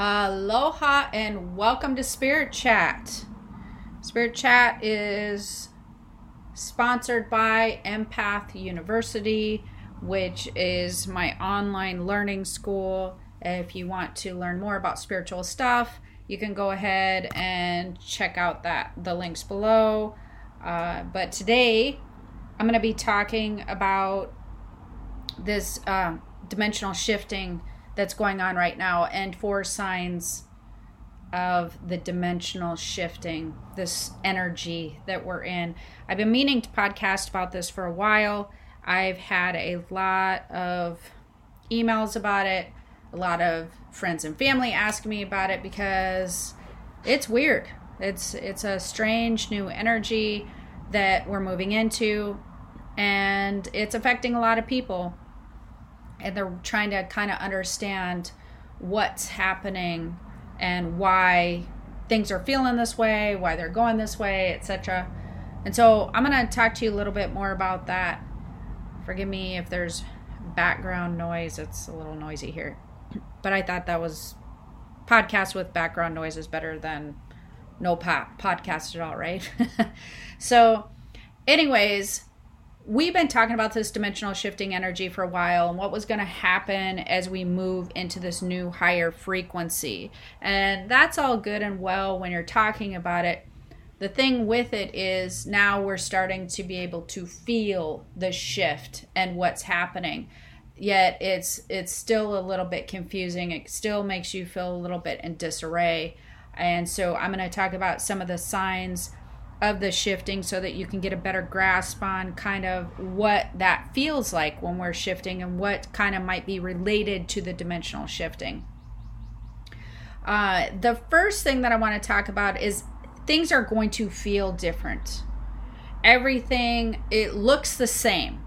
Aloha and welcome to Spirit Chat. Spirit Chat is sponsored by Empath University, which is my online learning school. If you want to learn more about spiritual stuff, you can go ahead and check out that the links below. Uh, but today, I'm going to be talking about this uh, dimensional shifting that's going on right now and four signs of the dimensional shifting, this energy that we're in. I've been meaning to podcast about this for a while. I've had a lot of emails about it, a lot of friends and family asking me about it because it's weird. It's it's a strange new energy that we're moving into and it's affecting a lot of people. And they're trying to kind of understand what's happening and why things are feeling this way, why they're going this way, etc. And so I'm going to talk to you a little bit more about that. Forgive me if there's background noise, it's a little noisy here. But I thought that was podcast with background noise is better than no po- podcast at all, right? so, anyways, we've been talking about this dimensional shifting energy for a while and what was going to happen as we move into this new higher frequency. And that's all good and well when you're talking about it. The thing with it is now we're starting to be able to feel the shift and what's happening. Yet it's it's still a little bit confusing. It still makes you feel a little bit in disarray. And so I'm going to talk about some of the signs of the shifting so that you can get a better grasp on kind of what that feels like when we're shifting and what kind of might be related to the dimensional shifting. Uh, the first thing that I want to talk about is things are going to feel different. Everything, it looks the same,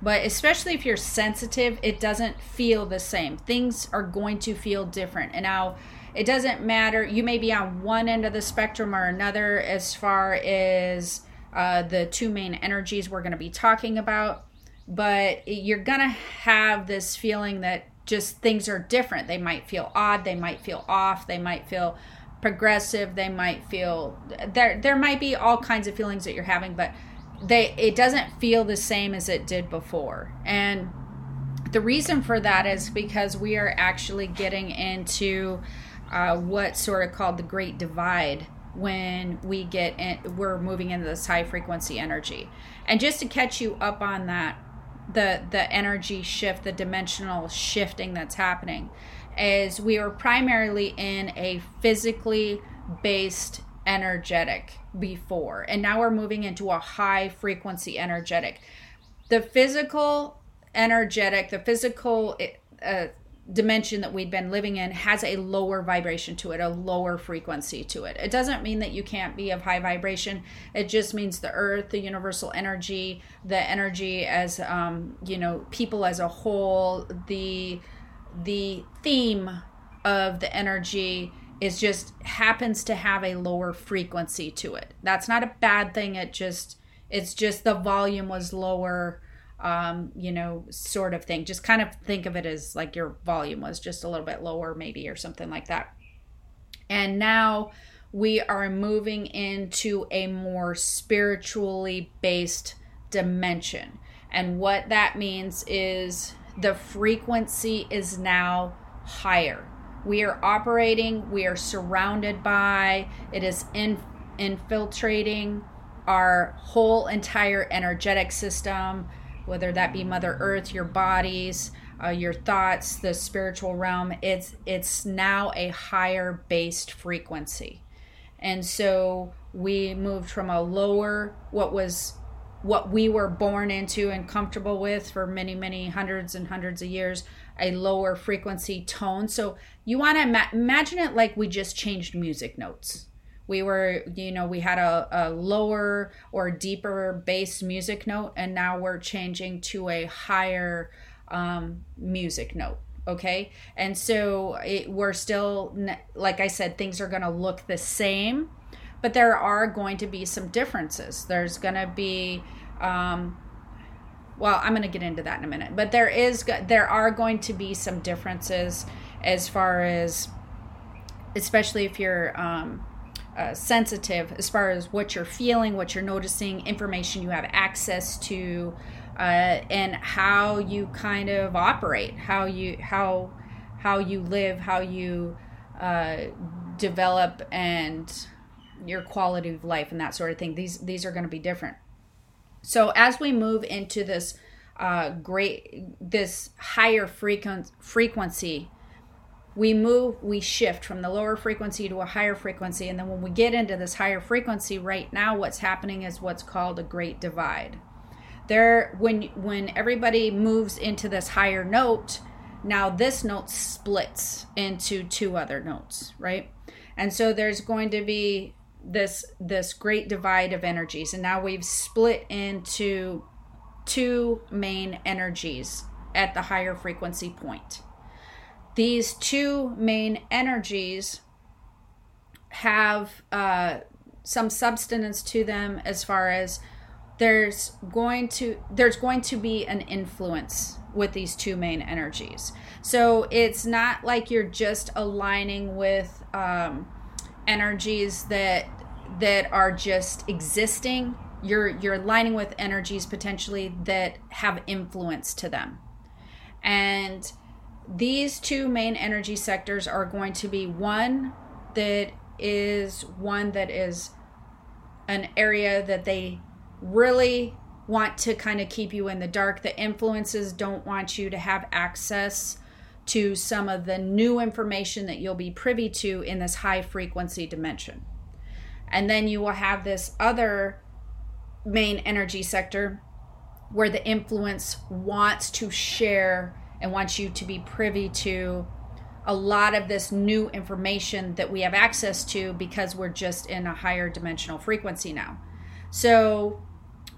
but especially if you're sensitive, it doesn't feel the same. Things are going to feel different. And now, it doesn't matter. You may be on one end of the spectrum or another as far as uh, the two main energies we're going to be talking about, but you're going to have this feeling that just things are different. They might feel odd, they might feel off, they might feel progressive, they might feel there there might be all kinds of feelings that you're having, but they it doesn't feel the same as it did before. And the reason for that is because we are actually getting into uh, what's sort of called the Great Divide when we get in, we're moving into this high frequency energy. And just to catch you up on that, the the energy shift, the dimensional shifting that's happening, is we were primarily in a physically based energetic before, and now we're moving into a high frequency energetic. The physical energetic, the physical uh, dimension that we'd been living in has a lower vibration to it, a lower frequency to it. It doesn't mean that you can't be of high vibration. It just means the earth, the universal energy, the energy as um, you know, people as a whole, the the theme of the energy is just happens to have a lower frequency to it. That's not a bad thing. It just it's just the volume was lower um, you know, sort of thing. Just kind of think of it as like your volume was just a little bit lower, maybe, or something like that. And now we are moving into a more spiritually based dimension. And what that means is the frequency is now higher. We are operating, we are surrounded by, it is in, infiltrating our whole entire energetic system whether that be Mother Earth, your bodies, uh, your thoughts, the spiritual realm. It's it's now a higher based frequency, and so we moved from a lower, what was what we were born into and comfortable with for many many hundreds and hundreds of years a lower frequency tone so you want to ima- imagine it like we just changed music notes we were you know we had a, a lower or deeper bass music note and now we're changing to a higher um, music note okay? And so it, we're still like i said things are going to look the same but there are going to be some differences. There's going to be um, well i'm going to get into that in a minute but there is there are going to be some differences as far as especially if you're um, uh, sensitive as far as what you're feeling, what you're noticing, information you have access to, uh, and how you kind of operate, how you how how you live, how you uh, develop, and your quality of life and that sort of thing. These these are going to be different. So as we move into this uh, great this higher frequency frequency we move, we shift from the lower frequency to a higher frequency. And then when we get into this higher frequency, right now, what's happening is what's called a great divide. There, when when everybody moves into this higher note, now this note splits into two other notes, right? And so there's going to be this this great divide of energies, and now we've split into two main energies at the higher frequency point these two main energies have uh, some substance to them as far as there's going to there's going to be an influence with these two main energies. So it's not like you're just aligning with um, energies that that are just existing. You're you're aligning with energies potentially that have influence to them. And these two main energy sectors are going to be one that is one that is an area that they really want to kind of keep you in the dark. The influences don't want you to have access to some of the new information that you'll be privy to in this high frequency dimension. And then you will have this other main energy sector where the influence wants to share and wants you to be privy to a lot of this new information that we have access to because we're just in a higher dimensional frequency now. So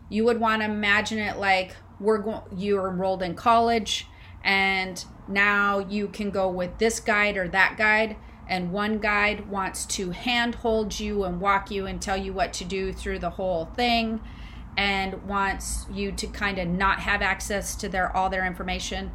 you would want to imagine it like we're going you're enrolled in college and now you can go with this guide or that guide and one guide wants to handhold you and walk you and tell you what to do through the whole thing and wants you to kind of not have access to their all their information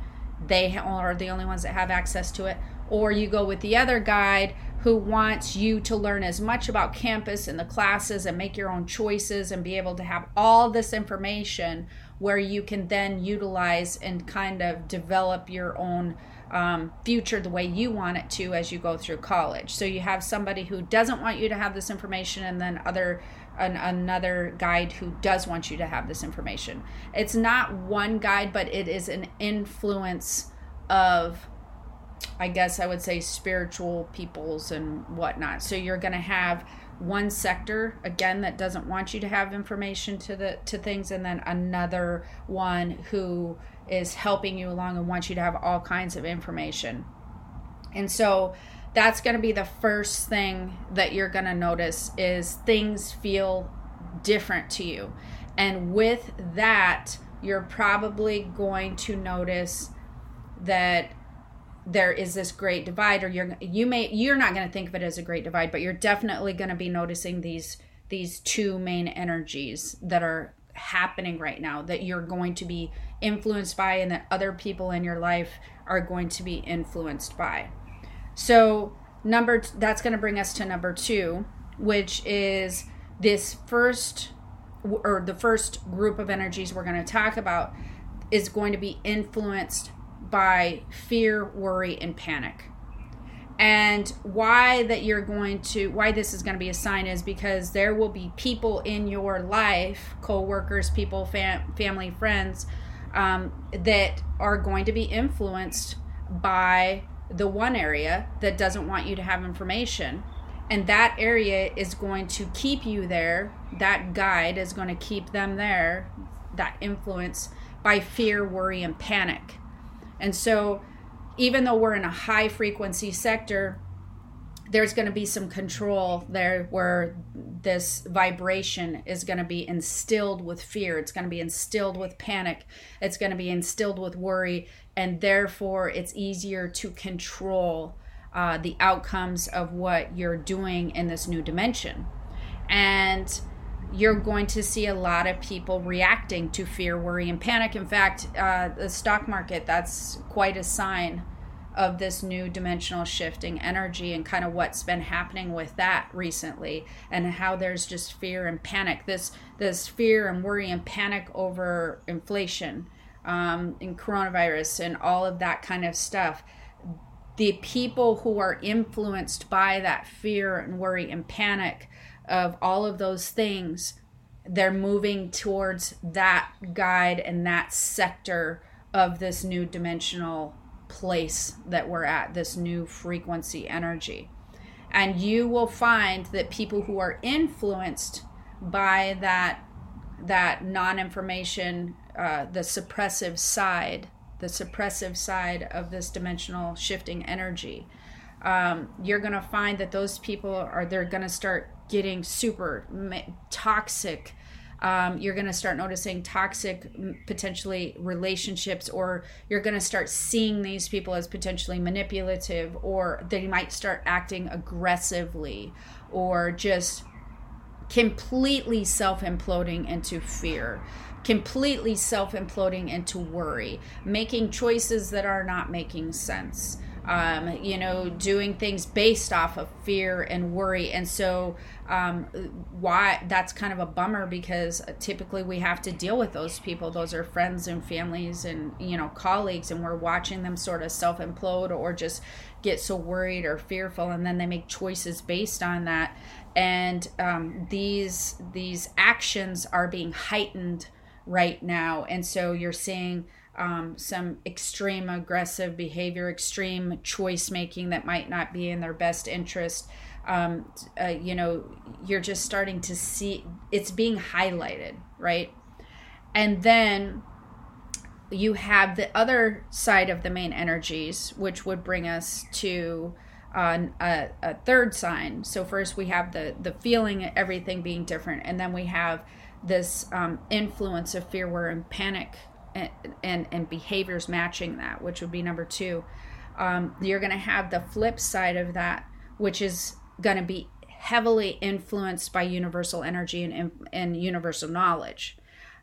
they are the only ones that have access to it or you go with the other guide who wants you to learn as much about campus and the classes and make your own choices and be able to have all this information where you can then utilize and kind of develop your own um, future the way you want it to as you go through college. So you have somebody who doesn't want you to have this information, and then other an, another guide who does want you to have this information. It's not one guide, but it is an influence of, I guess I would say, spiritual peoples and whatnot. So you're going to have one sector again that doesn't want you to have information to the to things and then another one who is helping you along and wants you to have all kinds of information and so that's going to be the first thing that you're going to notice is things feel different to you. And with that you're probably going to notice that there is this great divide or you're you may you're not going to think of it as a great divide but you're definitely going to be noticing these these two main energies that are happening right now that you're going to be influenced by and that other people in your life are going to be influenced by so number t- that's going to bring us to number 2 which is this first or the first group of energies we're going to talk about is going to be influenced by fear, worry, and panic. And why that you're going to, why this is going to be a sign is because there will be people in your life, co workers, people, fam- family, friends, um, that are going to be influenced by the one area that doesn't want you to have information. And that area is going to keep you there. That guide is going to keep them there that influence by fear, worry, and panic. And so, even though we're in a high frequency sector, there's going to be some control there where this vibration is going to be instilled with fear. It's going to be instilled with panic. It's going to be instilled with worry. And therefore, it's easier to control uh, the outcomes of what you're doing in this new dimension. And you're going to see a lot of people reacting to fear, worry, and panic. In fact, uh, the stock market, that's quite a sign of this new dimensional shifting energy and kind of what's been happening with that recently and how there's just fear and panic. This this fear and worry and panic over inflation um, and coronavirus and all of that kind of stuff. The people who are influenced by that fear and worry and panic of all of those things they're moving towards that guide and that sector of this new dimensional place that we're at, this new frequency energy. And you will find that people who are influenced by that that non-information, uh, the suppressive side, the suppressive side of this dimensional shifting energy, um, you're going to find that those people are they're going to start getting super toxic um, you're going to start noticing toxic potentially relationships or you're going to start seeing these people as potentially manipulative or they might start acting aggressively or just completely self-imploding into fear completely self-imploding into worry making choices that are not making sense um, you know, doing things based off of fear and worry. And so, um, why that's kind of a bummer because typically we have to deal with those people. Those are friends and families and, you know, colleagues, and we're watching them sort of self implode or just get so worried or fearful. And then they make choices based on that. And um, these these actions are being heightened right now. And so you're seeing um, some extreme aggressive behavior, extreme choice making that might not be in their best interest. Um, uh, you know, you're just starting to see it's being highlighted, right? And then you have the other side of the main energies, which would bring us to uh, a, a, third sign. So first we have the the feeling, everything being different, and then we have this um, influence of fear, worry, and panic and, and, behaviors matching that, which would be number two. Um, you're going to have the flip side of that, which is going to be heavily influenced by universal energy and, and universal knowledge.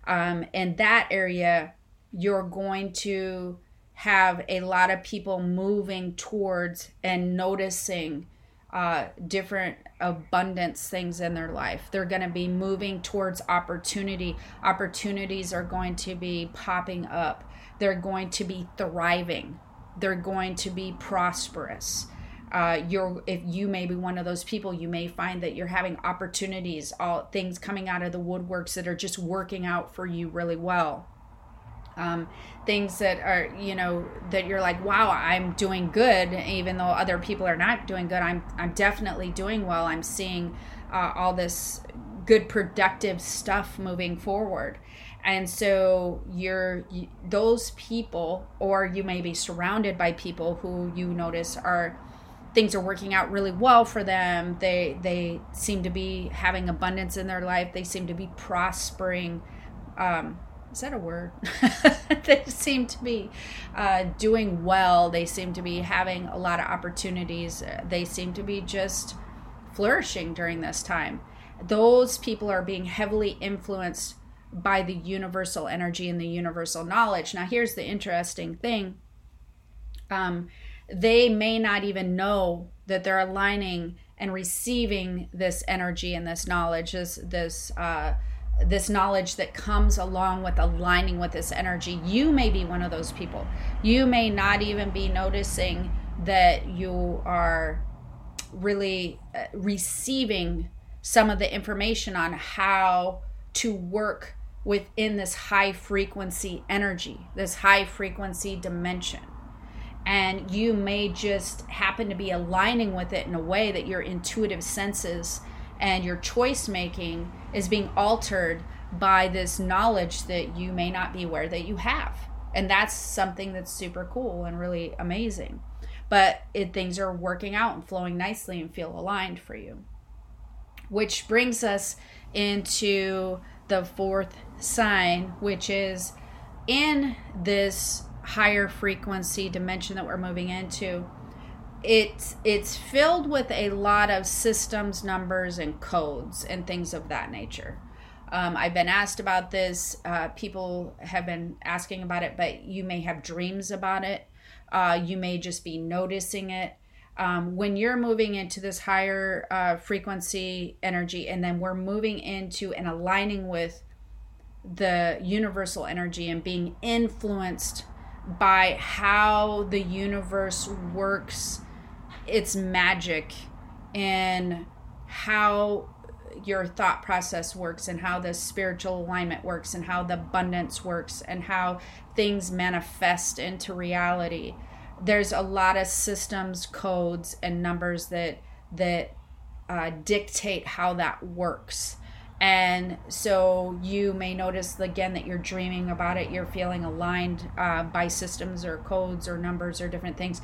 Um, in that area, you're going to have a lot of people moving towards and noticing uh, different abundance things in their life. They're going to be moving towards opportunity. Opportunities are going to be popping up. They're going to be thriving. They're going to be prosperous. Uh, you're if you may be one of those people, you may find that you're having opportunities, all things coming out of the woodworks that are just working out for you really well um, things that are you know that you're like wow i'm doing good even though other people are not doing good. I'm i'm definitely doing well. I'm seeing uh, all this good productive stuff moving forward. And so you're you, those people or you may be surrounded by people who you notice are things are working out really well for them. They they seem to be having abundance in their life. They seem to be prospering um, is that a word? they seem to be uh, doing well. They seem to be having a lot of opportunities. They seem to be just flourishing during this time. Those people are being heavily influenced by the universal energy and the universal knowledge. Now, here's the interesting thing um, they may not even know that they're aligning and receiving this energy and this knowledge, this, this, uh, this knowledge that comes along with aligning with this energy. You may be one of those people. You may not even be noticing that you are really uh, receiving some of the information on how to work within this high frequency energy, this high frequency dimension. And you may just happen to be aligning with it in a way that your intuitive senses and your choice making is being altered by this knowledge that you may not be aware that you have. And that's something that's super cool and really amazing. But it, things are working out and flowing nicely and feel aligned for you. Which brings us into the fourth sign, which is in this higher frequency dimension that we're moving into it's it's filled with a lot of systems numbers and codes and things of that nature. Um, i've been asked about this uh, people have been asking about it but you may have dreams about it. Uh, you may just be noticing it. Um, when you're moving into this higher uh, frequency energy and then we're moving into and aligning with the universal energy and being influenced by how the universe works its magic in how your thought process works and how the spiritual alignment works and how the abundance works and how things manifest into reality. There's a lot of systems codes and numbers that that uh, dictate how that works. And so you may notice again that you're dreaming about it you're feeling aligned uh, by systems or codes or numbers or different things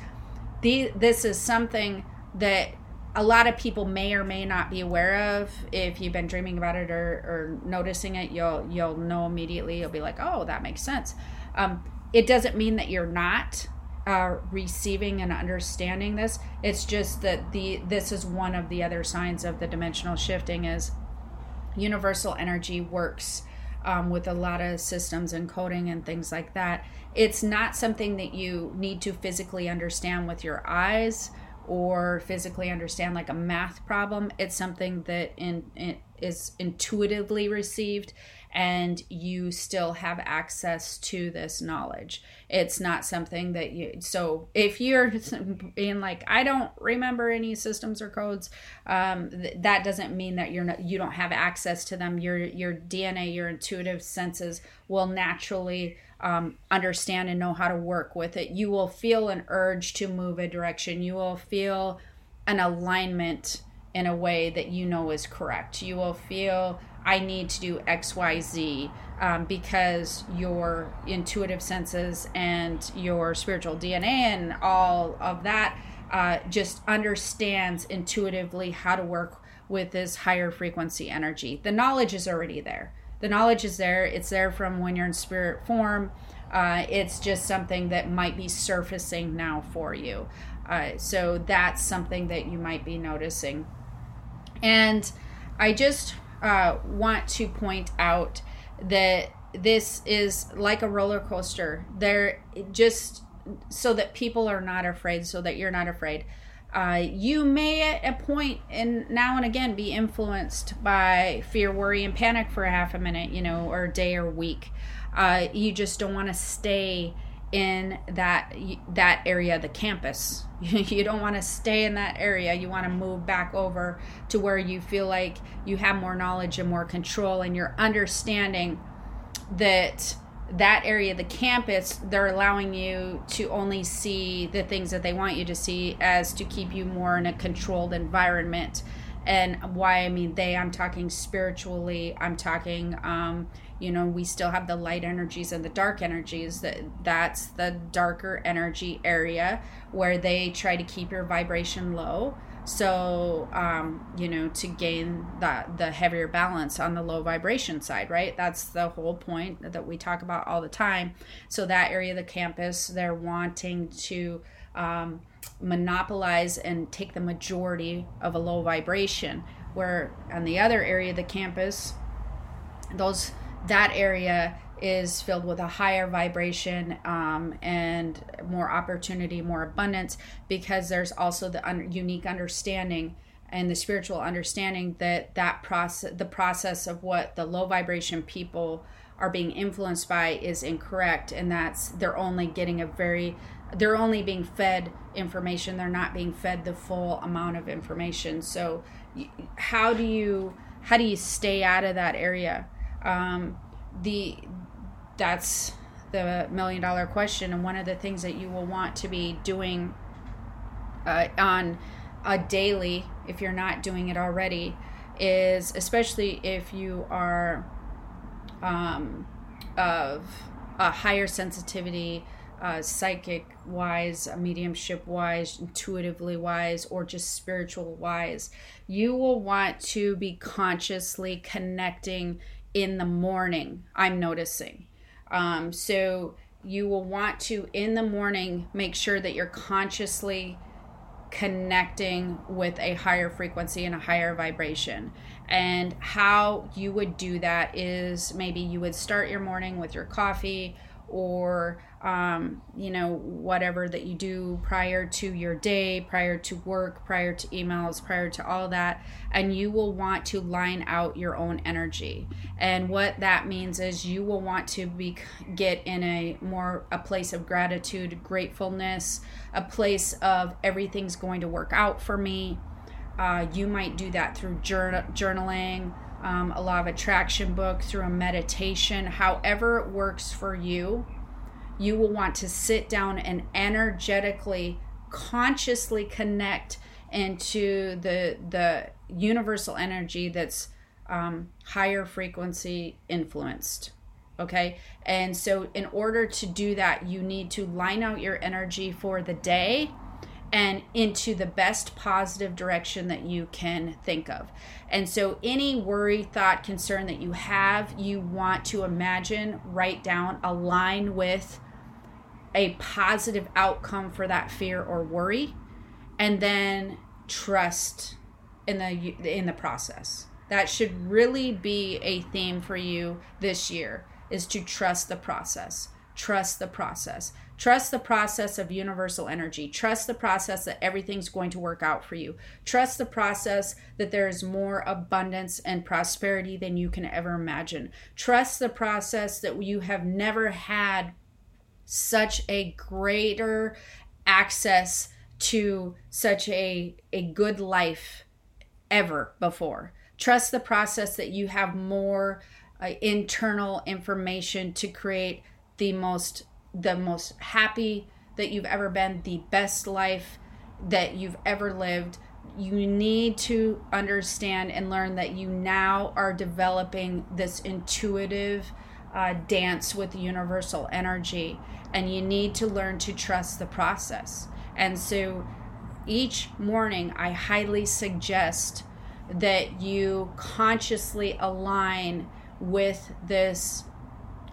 the, this is something that a lot of people may or may not be aware of. If you've been dreaming about it or, or noticing it you'll you'll know immediately. You'll be like oh that makes sense. Um, it doesn't mean that you're not uh, receiving and understanding this. It's just that the this is one of the other signs of the dimensional shifting is universal energy works um, with a lot of systems and coding and things like that. It's not something that you need to physically understand with your eyes or physically understand like a math problem. It's something that in, in is intuitively received and you still have access to this knowledge. It's not something that you so if you're being like I don't remember any systems or codes, um, th- that doesn't mean that you're not you don't have access to them. Your your DNA, your intuitive senses will naturally um, understand and know how to work with it. You will feel an urge to move a direction. You will feel an alignment in a way that you know is correct. You will feel I need to do X, Y, Z um, because your intuitive senses and your spiritual DNA and all of that uh, just understands intuitively how to work with this higher frequency energy. The knowledge is already there. The knowledge is there. It's there from when you're in spirit form. Uh, it's just something that might be surfacing now for you. Uh, so that's something that you might be noticing. And I just uh, want to point out that this is like a roller coaster. There, just so that people are not afraid, so that you're not afraid. Uh, you may at a point and now and again be influenced by fear, worry, and panic for a half a minute, you know, or a day or week. Uh, you just don't want to stay in that that area the campus. You don't want to stay in that area. You want to move back over to where you feel like you have more knowledge and more control and you're understanding that that area the campus they're allowing you to only see the things that they want you to see as to keep you more in a controlled environment. And why i mean they i'm talking spiritually i'm talking um you know we still have the light energies and the dark energies that that's the darker energy area where they try to keep your vibration low. So um, you know to gain that the heavier balance on the low vibration side right? That's the whole point that we talk about all the time. So that area of the campus they're wanting to um, monopolize and take the majority of a low vibration. Where on the other area of the campus those that area is filled with a higher vibration um, and more opportunity, more abundance, because there's also the un- unique understanding and the spiritual understanding that that process, the process of what the low vibration people are being influenced by, is incorrect, and that's they're only getting a very they're only being fed information. They're not being fed the full amount of information. So how do you how do you stay out of that area um, the that's the million dollar question and one of the things that you will want to be doing uh, on a daily if you're not doing it already is especially if you are um, of a higher sensitivity, uh, psychic wise, mediumship wise, intuitively wise, or just spiritual wise, you will want to be consciously connecting in the morning. I'm noticing. Um, so you will want to, in the morning, make sure that you're consciously connecting with a higher frequency and a higher vibration. And how you would do that is maybe you would start your morning with your coffee or um, you know whatever that you do prior to your day prior to work prior to emails prior to all that and you will want to line out your own energy. And what that means is you will want to be get in a more a place of gratitude gratefulness a place of everything's going to work out for me. Uh, you might do that through journal, journaling um, a law of attraction book, through a meditation, however it works for you, you will want to sit down and energetically, consciously connect into the the universal energy that's um, higher frequency influenced. Okay, and so in order to do that, you need to line out your energy for the day and into the best positive direction that you can think of. And so, any worry, thought, concern that you have, you want to imagine, write down, align with a positive outcome for that fear or worry, and then trust in the in the process. That should really be a theme for you this year is to trust the process. Trust the process Trust the process of universal energy. Trust the process that everything's going to work out for you. Trust the process that there is more abundance and prosperity than you can ever imagine. Trust the process that you have never had such a greater access to such a, a good life ever before. Trust the process that you have more uh, internal information to create the most the most happy that you've ever been, the best life that you've ever lived. You need to understand and learn that you now are developing this intuitive uh, dance with universal energy, and you need to learn to trust the process. And so each morning, I highly suggest that you consciously align with this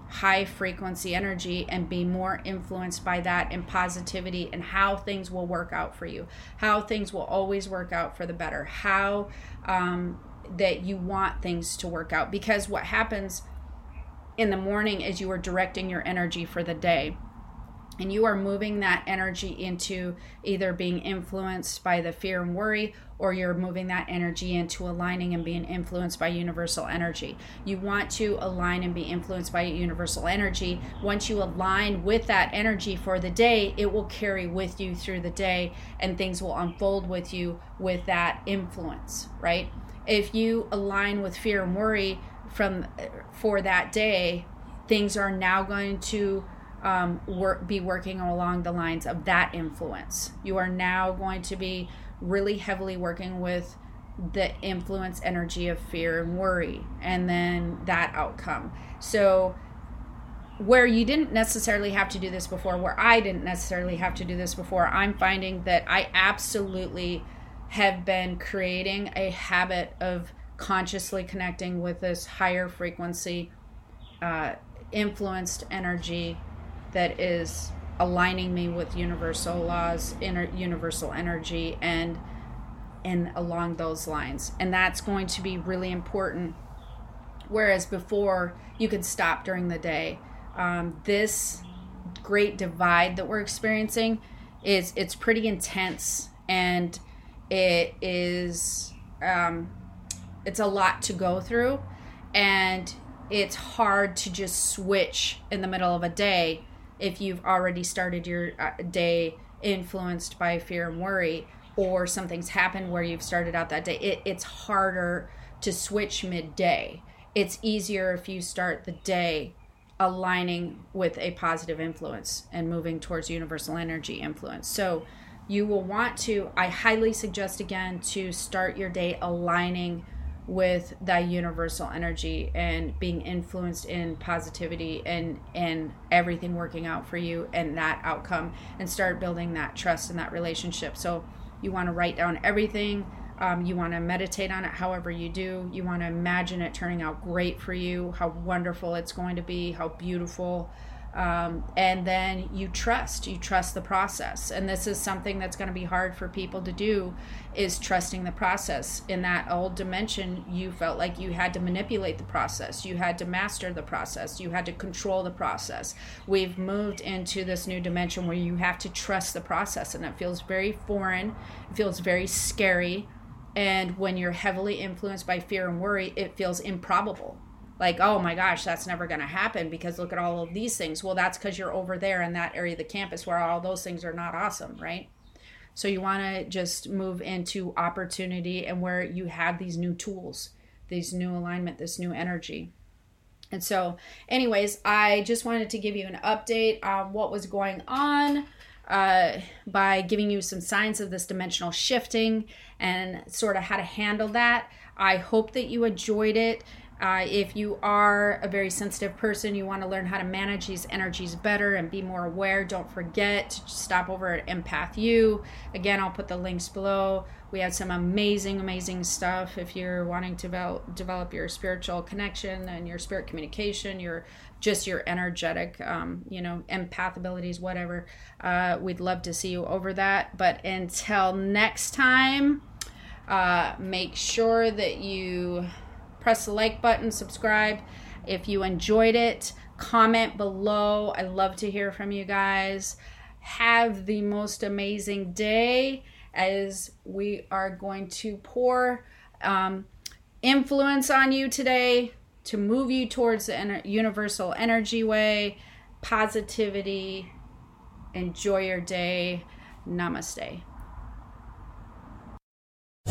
high frequency energy and be more influenced by that and positivity and how things will work out for you, how things will always work out for the better, how um, that you want things to work out. Because what happens in the morning is you are directing your energy for the day and you are moving that energy into either being influenced by the fear and worry or you're moving that energy into aligning and being influenced by universal energy. You want to align and be influenced by universal energy. Once you align with that energy for the day, it will carry with you through the day and things will unfold with you with that influence, right? If you align with fear and worry from for that day, things are now going to um, work, be working along the lines of that influence. You are now going to be really heavily working with the influence energy of fear and worry, and then that outcome. So, where you didn't necessarily have to do this before, where I didn't necessarily have to do this before, I'm finding that I absolutely have been creating a habit of consciously connecting with this higher frequency, uh, influenced energy that is aligning me with universal laws, inner universal energy, and and along those lines. And that's going to be really important. Whereas before, you could stop during the day. Um, this great divide that we're experiencing is it's pretty intense and it is um, it's a lot to go through and it's hard to just switch in the middle of a day if you've already started your uh, day influenced by fear and worry or something's happened where you've started out that day it, it's harder to switch midday. It's easier if you start the day aligning with a positive influence and moving towards universal energy influence. So you will want to i highly suggest again to start your day aligning with that universal energy and being influenced in positivity and and everything working out for you and that outcome and start building that trust and that relationship. So you want to write down everything um, you want to meditate on it however you do. You want to imagine it turning out great for you how wonderful it's going to be how beautiful um, and then you trust you trust the process. And this is something that's going to be hard for people to do is trusting the process. In that old dimension you felt like you had to manipulate the process. You had to master the process. You had to control the process. We've moved into this new dimension where you have to trust the process and it feels very foreign. It feels very scary. And when you're heavily influenced by fear and worry it feels improbable like oh my gosh that's never going to happen because look at all of these things. Well that's because you're over there in that area of the campus where all those things are not awesome right? So you want to just move into opportunity and where you have these new tools these new alignment this new energy. And so anyways i just wanted to give you an update on what was going on uh, by giving you some signs of this dimensional shifting and sort of how to handle that. I hope that you enjoyed it uh, if you are a very sensitive person, you want to learn how to manage these energies better and be more aware, don't forget to stop over at Empath U. Again, I'll put the links below. We have some amazing, amazing stuff if you're wanting to develop, develop your spiritual connection and your spirit communication, your just your energetic, um, you know, empath abilities, whatever. Uh, we'd love to see you over that. But until next time, uh, make sure that you press the like button, subscribe. If you enjoyed it, comment below. I love to hear from you guys. Have the most amazing day as we are going to pour um, influence on you today to move you towards the universal energy way, positivity. Enjoy your day. Namaste.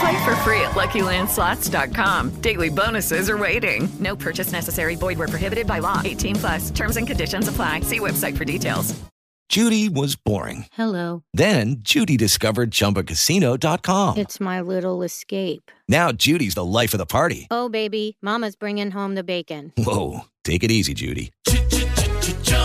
Play for free at LuckyLandSlots.com. Daily bonuses are waiting. No purchase necessary. Void where prohibited by law. 18 plus. Terms and conditions apply. See website for details. Judy was boring. Hello. Then Judy discovered ChumbaCasino.com. It's my little escape. Now Judy's the life of the party. Oh baby, Mama's bringing home the bacon. Whoa, take it easy, Judy.